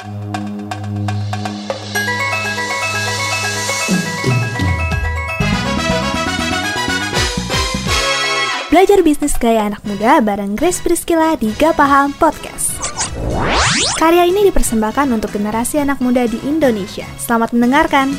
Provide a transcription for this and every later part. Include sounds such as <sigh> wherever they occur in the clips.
Belajar bisnis gaya anak muda bareng Grace Priscilla di Gak Paham Podcast. Karya ini dipersembahkan untuk generasi anak muda di Indonesia. Selamat mendengarkan.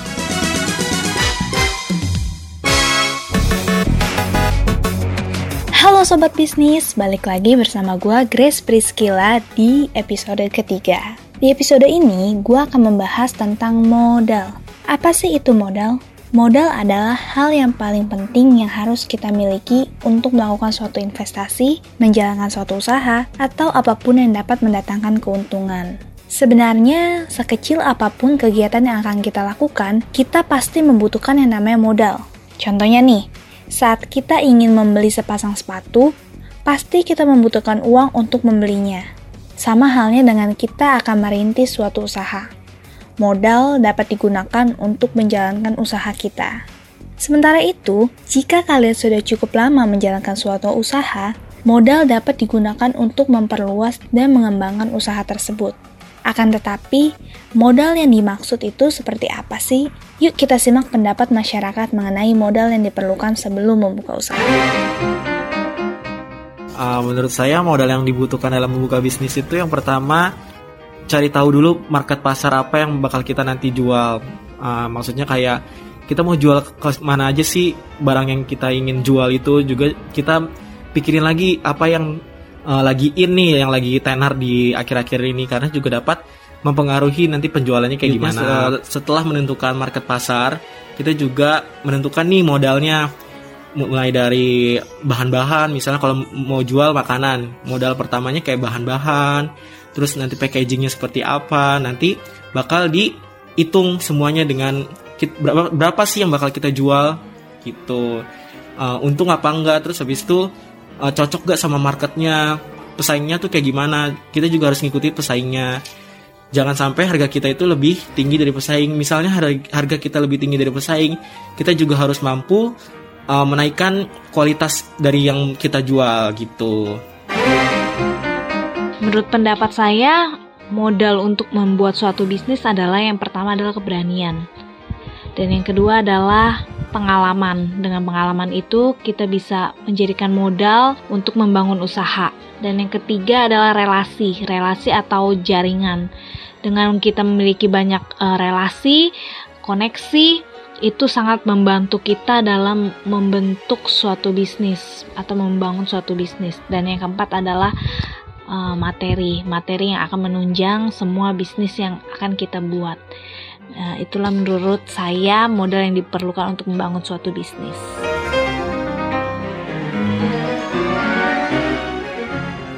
Halo Sobat Bisnis, balik lagi bersama gue Grace Priscilla di episode ketiga. Di episode ini, gue akan membahas tentang modal. Apa sih itu modal? Modal adalah hal yang paling penting yang harus kita miliki untuk melakukan suatu investasi, menjalankan suatu usaha, atau apa pun yang dapat mendatangkan keuntungan. Sebenarnya, sekecil apa pun kegiatan yang akan kita lakukan, kita pasti membutuhkan yang namanya modal. Contohnya nih, saat kita ingin membeli sepasang sepatu, pasti kita membutuhkan uang untuk membelinya. Sama halnya dengan kita akan merintis suatu usaha modal dapat digunakan untuk menjalankan usaha kita. Sementara itu, jika kalian sudah cukup lama menjalankan suatu usaha, modal dapat digunakan untuk memperluas dan mengembangkan usaha tersebut. Akan tetapi, modal yang dimaksud itu seperti apa sih? Yuk kita simak pendapat masyarakat mengenai modal yang diperlukan sebelum membuka usaha. Uh, menurut saya modal yang dibutuhkan dalam membuka bisnis itu yang pertama cari tahu dulu market pasar apa yang bakal kita nanti jual. Uh, maksudnya kayak kita mau jual ke mana aja sih barang yang kita ingin jual itu juga kita pikirin lagi apa yang uh, lagi ini yang lagi tenar di akhir-akhir ini karena juga dapat mempengaruhi nanti penjualannya kayak gimana. Uh, setelah menentukan market pasar, kita juga menentukan nih modalnya mulai dari bahan-bahan misalnya kalau mau jual makanan modal pertamanya kayak bahan-bahan terus nanti packagingnya seperti apa nanti bakal dihitung semuanya dengan berapa berapa sih yang bakal kita jual gitu. Uh, untung apa enggak terus habis itu uh, cocok gak sama marketnya pesaingnya tuh kayak gimana kita juga harus ngikuti pesaingnya. Jangan sampai harga kita itu lebih tinggi dari pesaing misalnya harga, harga kita lebih tinggi dari pesaing kita juga harus mampu uh, menaikkan kualitas dari yang kita jual gitu Menurut pendapat saya, modal untuk membuat suatu bisnis adalah yang pertama adalah keberanian. Dan yang kedua adalah pengalaman. Dengan pengalaman itu kita bisa menjadikan modal untuk membangun usaha. Dan yang ketiga adalah relasi, relasi atau jaringan. Dengan kita memiliki banyak uh, relasi, koneksi, itu sangat membantu kita dalam membentuk suatu bisnis atau membangun suatu bisnis. Dan yang keempat adalah uh, materi, materi yang akan menunjang semua bisnis yang akan kita buat. Uh, itulah menurut saya modal yang diperlukan untuk membangun suatu bisnis.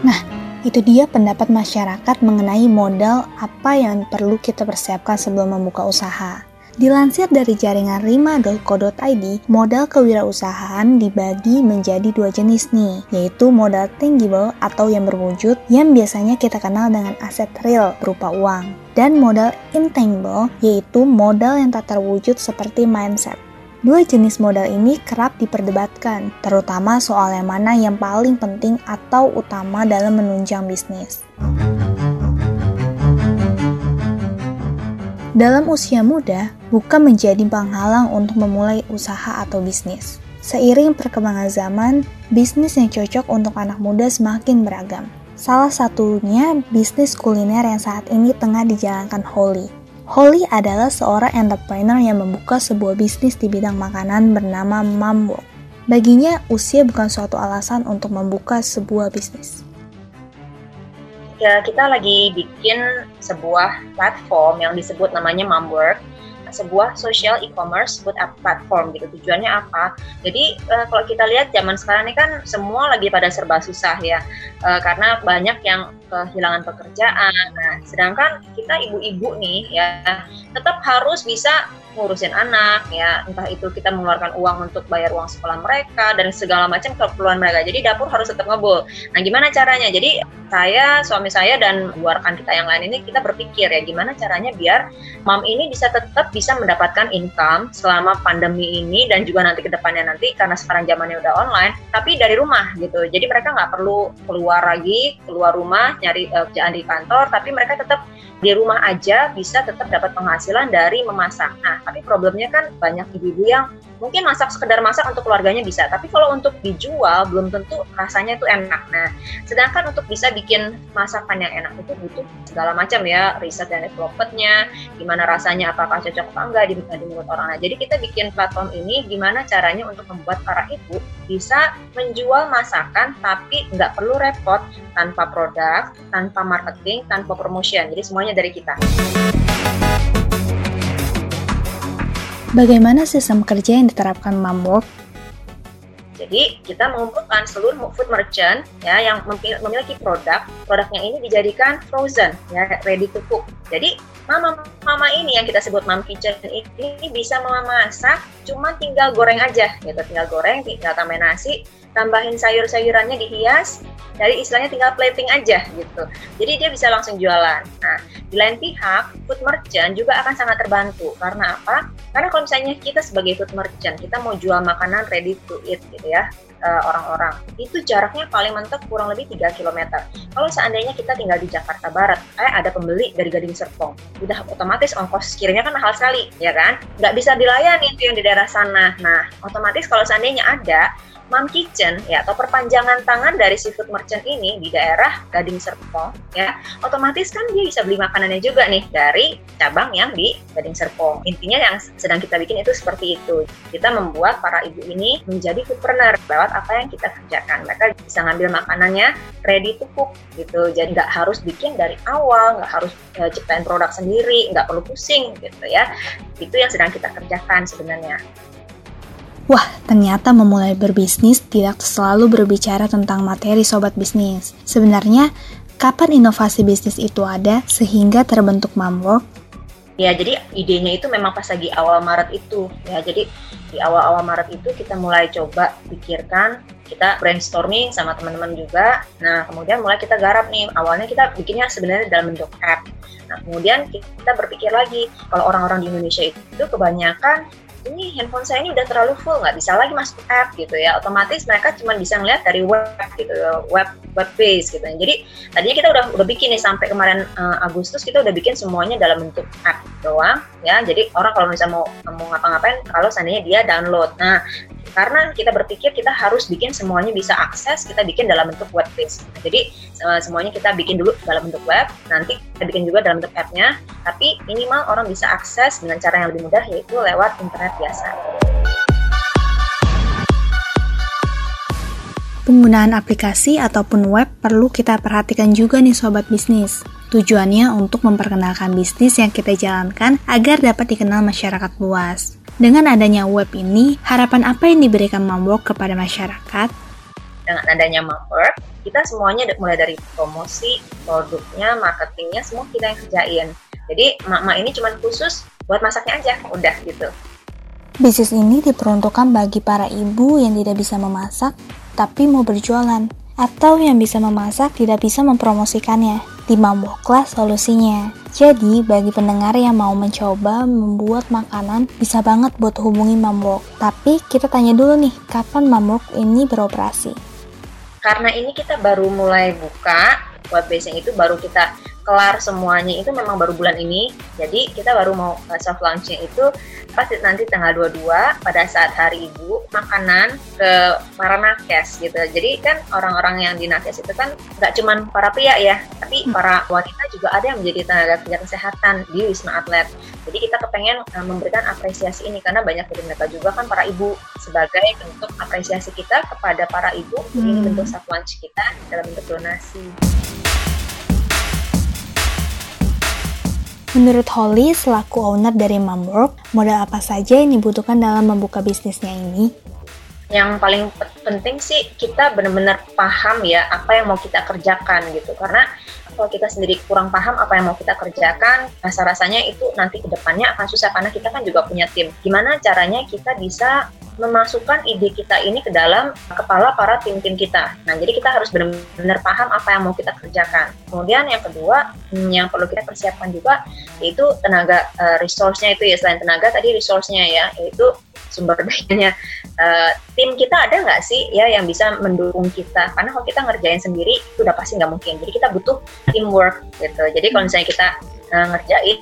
Nah, itu dia pendapat masyarakat mengenai modal apa yang perlu kita persiapkan sebelum membuka usaha. Dilansir dari jaringan rima.co.id, modal kewirausahaan dibagi menjadi dua jenis nih, yaitu modal tangible atau yang berwujud yang biasanya kita kenal dengan aset real berupa uang, dan modal intangible yaitu modal yang tak terwujud seperti mindset. Dua jenis modal ini kerap diperdebatkan, terutama soal yang mana yang paling penting atau utama dalam menunjang bisnis. Dalam usia muda, bukan menjadi penghalang untuk memulai usaha atau bisnis. Seiring perkembangan zaman, bisnis yang cocok untuk anak muda semakin beragam. Salah satunya bisnis kuliner yang saat ini tengah dijalankan Holly. Holly adalah seorang entrepreneur yang membuka sebuah bisnis di bidang makanan bernama Mambo. Baginya, usia bukan suatu alasan untuk membuka sebuah bisnis kita lagi bikin sebuah platform yang disebut namanya Mumwork sebuah social e-commerce buat platform gitu. Tujuannya apa? Jadi uh, kalau kita lihat zaman sekarang ini kan semua lagi pada serba susah ya uh, karena banyak yang kehilangan pekerjaan. Nah sedangkan kita ibu-ibu nih ya tetap harus bisa ngurusin anak ya. Entah itu kita mengeluarkan uang untuk bayar uang sekolah mereka dan segala macam keperluan mereka. Jadi dapur harus tetap ngebul. Nah gimana caranya? Jadi saya suami saya dan dua kita yang lain ini kita berpikir ya gimana caranya biar mam ini bisa tetap bisa mendapatkan income selama pandemi ini dan juga nanti ke depannya nanti karena sekarang zamannya udah online tapi dari rumah gitu. Jadi mereka nggak perlu keluar lagi keluar rumah nyari uh, kerjaan di kantor, tapi mereka tetap di rumah aja bisa tetap dapat penghasilan dari memasak. Nah, tapi problemnya kan banyak ibu-ibu yang mungkin masak sekedar masak untuk keluarganya bisa, tapi kalau untuk dijual belum tentu rasanya itu enak. Nah, sedangkan untuk bisa bikin masakan yang enak itu butuh segala macam ya, riset dan developmentnya, gimana rasanya, apakah cocok apa enggak di, di mulut orang. Nah, jadi kita bikin platform ini gimana caranya untuk membuat para ibu bisa menjual masakan tapi nggak perlu repot tanpa produk, tanpa marketing, tanpa promotion. Jadi semuanya dari kita. Bagaimana sistem kerja yang diterapkan Mamwork? Jadi kita mengumpulkan seluruh food merchant ya yang memiliki produk, produknya ini dijadikan frozen ya ready to cook. Jadi mama-mama ini yang kita sebut mom kitchen ini bisa memasak cuma tinggal goreng aja gitu, tinggal goreng, tinggal tambah nasi, tambahin sayur-sayurannya dihias, dari istilahnya tinggal plating aja gitu. Jadi dia bisa langsung jualan. Nah, di lain pihak, food merchant juga akan sangat terbantu. Karena apa? Karena kalau misalnya kita sebagai food merchant, kita mau jual makanan ready to eat gitu ya, eh, orang-orang. itu jaraknya paling mentok kurang lebih 3 km. Kalau seandainya kita tinggal di Jakarta Barat, eh ada pembeli dari Gading Serpong, udah otomatis ongkos kirimnya kan mahal sekali, ya kan? Nggak bisa dilayani itu yang di daerah sana. Nah, otomatis kalau seandainya ada, Mom Kitchen ya atau perpanjangan tangan dari seafood merchant ini di daerah Gading Serpong ya otomatis kan dia bisa beli makanannya juga nih dari cabang yang di Gading Serpong. Intinya yang sedang kita bikin itu seperti itu. Kita membuat para ibu ini menjadi foodpreneur lewat apa yang kita kerjakan. Mereka bisa ngambil makanannya ready to cook gitu. Jadi nggak harus bikin dari awal nggak harus uh, ciptain produk sendiri nggak perlu pusing gitu ya. Itu yang sedang kita kerjakan sebenarnya Wah, ternyata memulai berbisnis tidak selalu berbicara tentang materi sobat bisnis. Sebenarnya, kapan inovasi bisnis itu ada sehingga terbentuk Mamwork? Ya, jadi idenya itu memang pas lagi awal Maret itu. Ya, jadi di awal-awal Maret itu kita mulai coba pikirkan, kita brainstorming sama teman-teman juga. Nah, kemudian mulai kita garap nih. Awalnya kita bikinnya sebenarnya dalam bentuk app. Nah, kemudian kita berpikir lagi, kalau orang-orang di Indonesia itu kebanyakan ini handphone saya ini udah terlalu full nggak bisa lagi masuk app gitu ya. Otomatis mereka cuma bisa ngeliat dari web gitu web web base gitu. Jadi tadinya kita udah udah bikin nih sampai kemarin uh, Agustus kita udah bikin semuanya dalam bentuk app doang ya. Jadi orang kalau misalnya mau mau ngapa-ngapain kalau seandainya dia download. Nah karena kita berpikir kita harus bikin semuanya bisa akses kita bikin dalam bentuk web based jadi semuanya kita bikin dulu dalam bentuk web nanti kita bikin juga dalam bentuk app-nya tapi minimal orang bisa akses dengan cara yang lebih mudah yaitu lewat internet biasa Penggunaan aplikasi ataupun web perlu kita perhatikan juga nih sobat bisnis. Tujuannya untuk memperkenalkan bisnis yang kita jalankan agar dapat dikenal masyarakat luas. Dengan adanya web ini, harapan apa yang diberikan Mamwork kepada masyarakat? Dengan adanya Mamwork, kita semuanya mulai dari promosi, produknya, marketingnya, semua kita yang kerjain. Jadi mak-mak ini cuma khusus buat masaknya aja, udah gitu. Bisnis ini diperuntukkan bagi para ibu yang tidak bisa memasak, tapi mau berjualan, atau yang bisa memasak tidak bisa mempromosikannya. Di Mamworklah solusinya. Jadi, bagi pendengar yang mau mencoba membuat makanan, bisa banget buat hubungi Mamwork. Tapi, kita tanya dulu nih, kapan Mamwork ini beroperasi? Karena ini kita baru mulai buka, web basing itu baru kita kelar semuanya itu memang baru bulan ini. Jadi kita baru mau uh, soft launching itu pasti nanti tanggal 22 pada saat hari ibu makanan ke para nakes gitu. Jadi kan orang-orang yang di nakes itu kan nggak cuman para pria ya, tapi hmm. para wanita juga ada yang menjadi tenaga kerja kesehatan di Wisma Atlet. Jadi kita kepengen uh, memberikan apresiasi ini karena banyak dari mereka juga kan para ibu sebagai bentuk apresiasi kita kepada para ibu hmm. ini bentuk launch kita dalam bentuk donasi. Menurut Holly, selaku owner dari Mamwork, modal apa saja yang dibutuhkan dalam membuka bisnisnya ini? Yang paling penting sih kita benar-benar paham ya apa yang mau kita kerjakan gitu. Karena kalau kita sendiri kurang paham apa yang mau kita kerjakan, rasa-rasanya itu nanti ke depannya akan susah karena kita kan juga punya tim. Gimana caranya kita bisa memasukkan ide kita ini ke dalam kepala para tim-tim kita. Nah, jadi kita harus benar-benar paham apa yang mau kita kerjakan. Kemudian yang kedua, hmm, yang perlu kita persiapkan juga yaitu tenaga uh, resource-nya itu ya. Selain tenaga tadi resource-nya ya, yaitu sumber <laughs> dayanya. Uh, tim kita ada nggak sih ya yang bisa mendukung kita? Karena kalau kita ngerjain sendiri itu udah pasti nggak mungkin. Jadi kita butuh teamwork gitu. Jadi kalau misalnya kita uh, ngerjain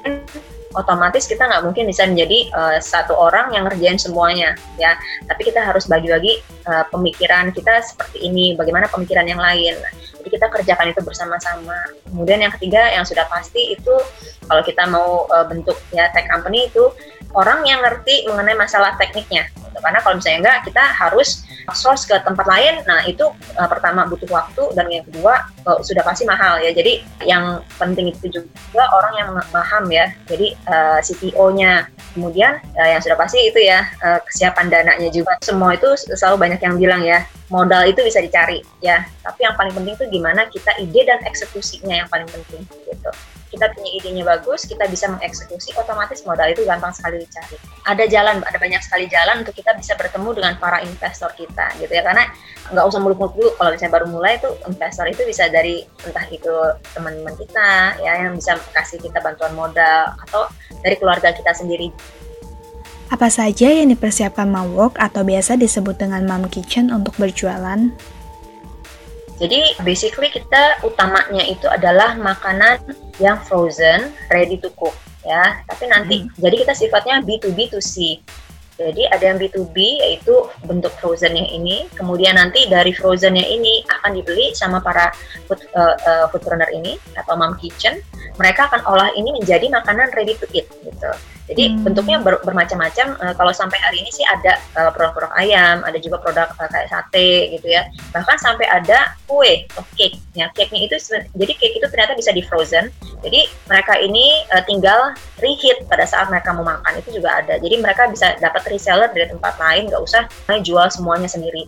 otomatis kita nggak mungkin bisa menjadi uh, satu orang yang ngerjain semuanya ya. Tapi kita harus bagi-bagi uh, pemikiran kita seperti ini bagaimana pemikiran yang lain. Jadi kita kerjakan itu bersama-sama. Kemudian yang ketiga yang sudah pasti itu kalau kita mau uh, bentuk ya tech company itu orang yang ngerti mengenai masalah tekniknya. Karena kalau misalnya enggak kita harus source ke tempat lain. Nah itu uh, pertama butuh waktu dan yang kedua uh, sudah pasti mahal ya. Jadi yang penting itu juga orang yang paham ya. Jadi uh, CTO-nya kemudian uh, yang sudah pasti itu ya uh, kesiapan dananya juga. Semua itu selalu banyak yang bilang ya modal itu bisa dicari ya. Tapi yang paling penting itu gimana kita ide dan eksekusinya yang paling penting gitu kita punya idenya bagus, kita bisa mengeksekusi, otomatis modal itu gampang sekali dicari. Ada jalan, ada banyak sekali jalan untuk kita bisa bertemu dengan para investor kita, gitu ya. Karena nggak usah muluk-muluk dulu, kalau misalnya baru mulai itu investor itu bisa dari entah itu teman-teman kita, ya yang bisa kasih kita bantuan modal atau dari keluarga kita sendiri. Apa saja yang dipersiapkan Mom Work atau biasa disebut dengan Mom Kitchen untuk berjualan? Jadi basically kita utamanya itu adalah makanan yang frozen, ready to cook ya. Tapi nanti hmm. jadi kita sifatnya B2B to C. Jadi ada yang B2B yaitu bentuk frozennya ini, kemudian nanti dari frozennya ini akan dibeli sama para food, uh, uh, food runner ini atau mom kitchen. Mereka akan olah ini menjadi makanan ready to eat gitu. Jadi hmm. bentuknya ber, bermacam-macam. Uh, kalau sampai hari ini sih ada eh, produk-produk ayam, ada juga produk uh, kayak sate gitu ya. Bahkan sampai ada kue atau cake. Ya, cake-nya itu jadi cake itu ternyata bisa di frozen. Jadi mereka ini uh, tinggal reheat pada saat mereka mau makan itu juga ada. Jadi mereka bisa dapat reseller dari tempat lain, nggak usah jual semuanya sendiri.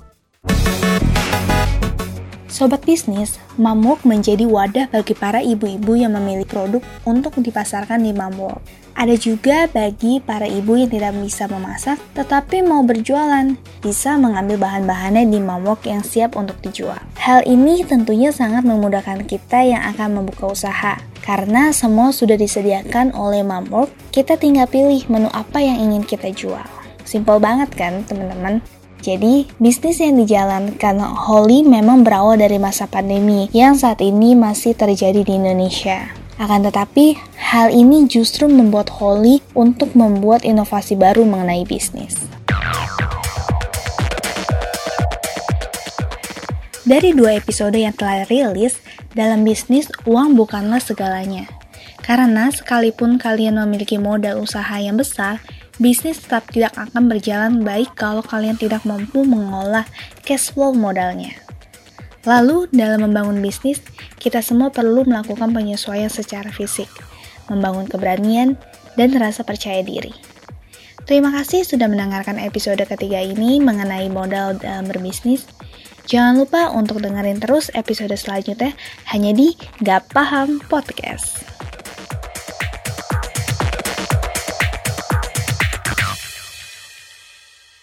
Sobat bisnis, Mamwork menjadi wadah bagi para ibu-ibu yang memilih produk untuk dipasarkan di Mamwork. Ada juga bagi para ibu yang tidak bisa memasak tetapi mau berjualan, bisa mengambil bahan-bahannya di Mamwork yang siap untuk dijual. Hal ini tentunya sangat memudahkan kita yang akan membuka usaha. Karena semua sudah disediakan oleh Mamwork, kita tinggal pilih menu apa yang ingin kita jual. Simpel banget kan, teman-teman? Jadi, bisnis yang dijalankan Holly memang berawal dari masa pandemi yang saat ini masih terjadi di Indonesia. Akan tetapi, hal ini justru membuat Holly untuk membuat inovasi baru mengenai bisnis. Dari dua episode yang telah rilis, dalam bisnis uang bukanlah segalanya. Karena sekalipun kalian memiliki modal usaha yang besar, bisnis tetap tidak akan berjalan baik kalau kalian tidak mampu mengolah cash flow modalnya. Lalu, dalam membangun bisnis, kita semua perlu melakukan penyesuaian secara fisik, membangun keberanian, dan rasa percaya diri. Terima kasih sudah mendengarkan episode ketiga ini mengenai modal dalam berbisnis. Jangan lupa untuk dengerin terus episode selanjutnya hanya di Gak Paham Podcast.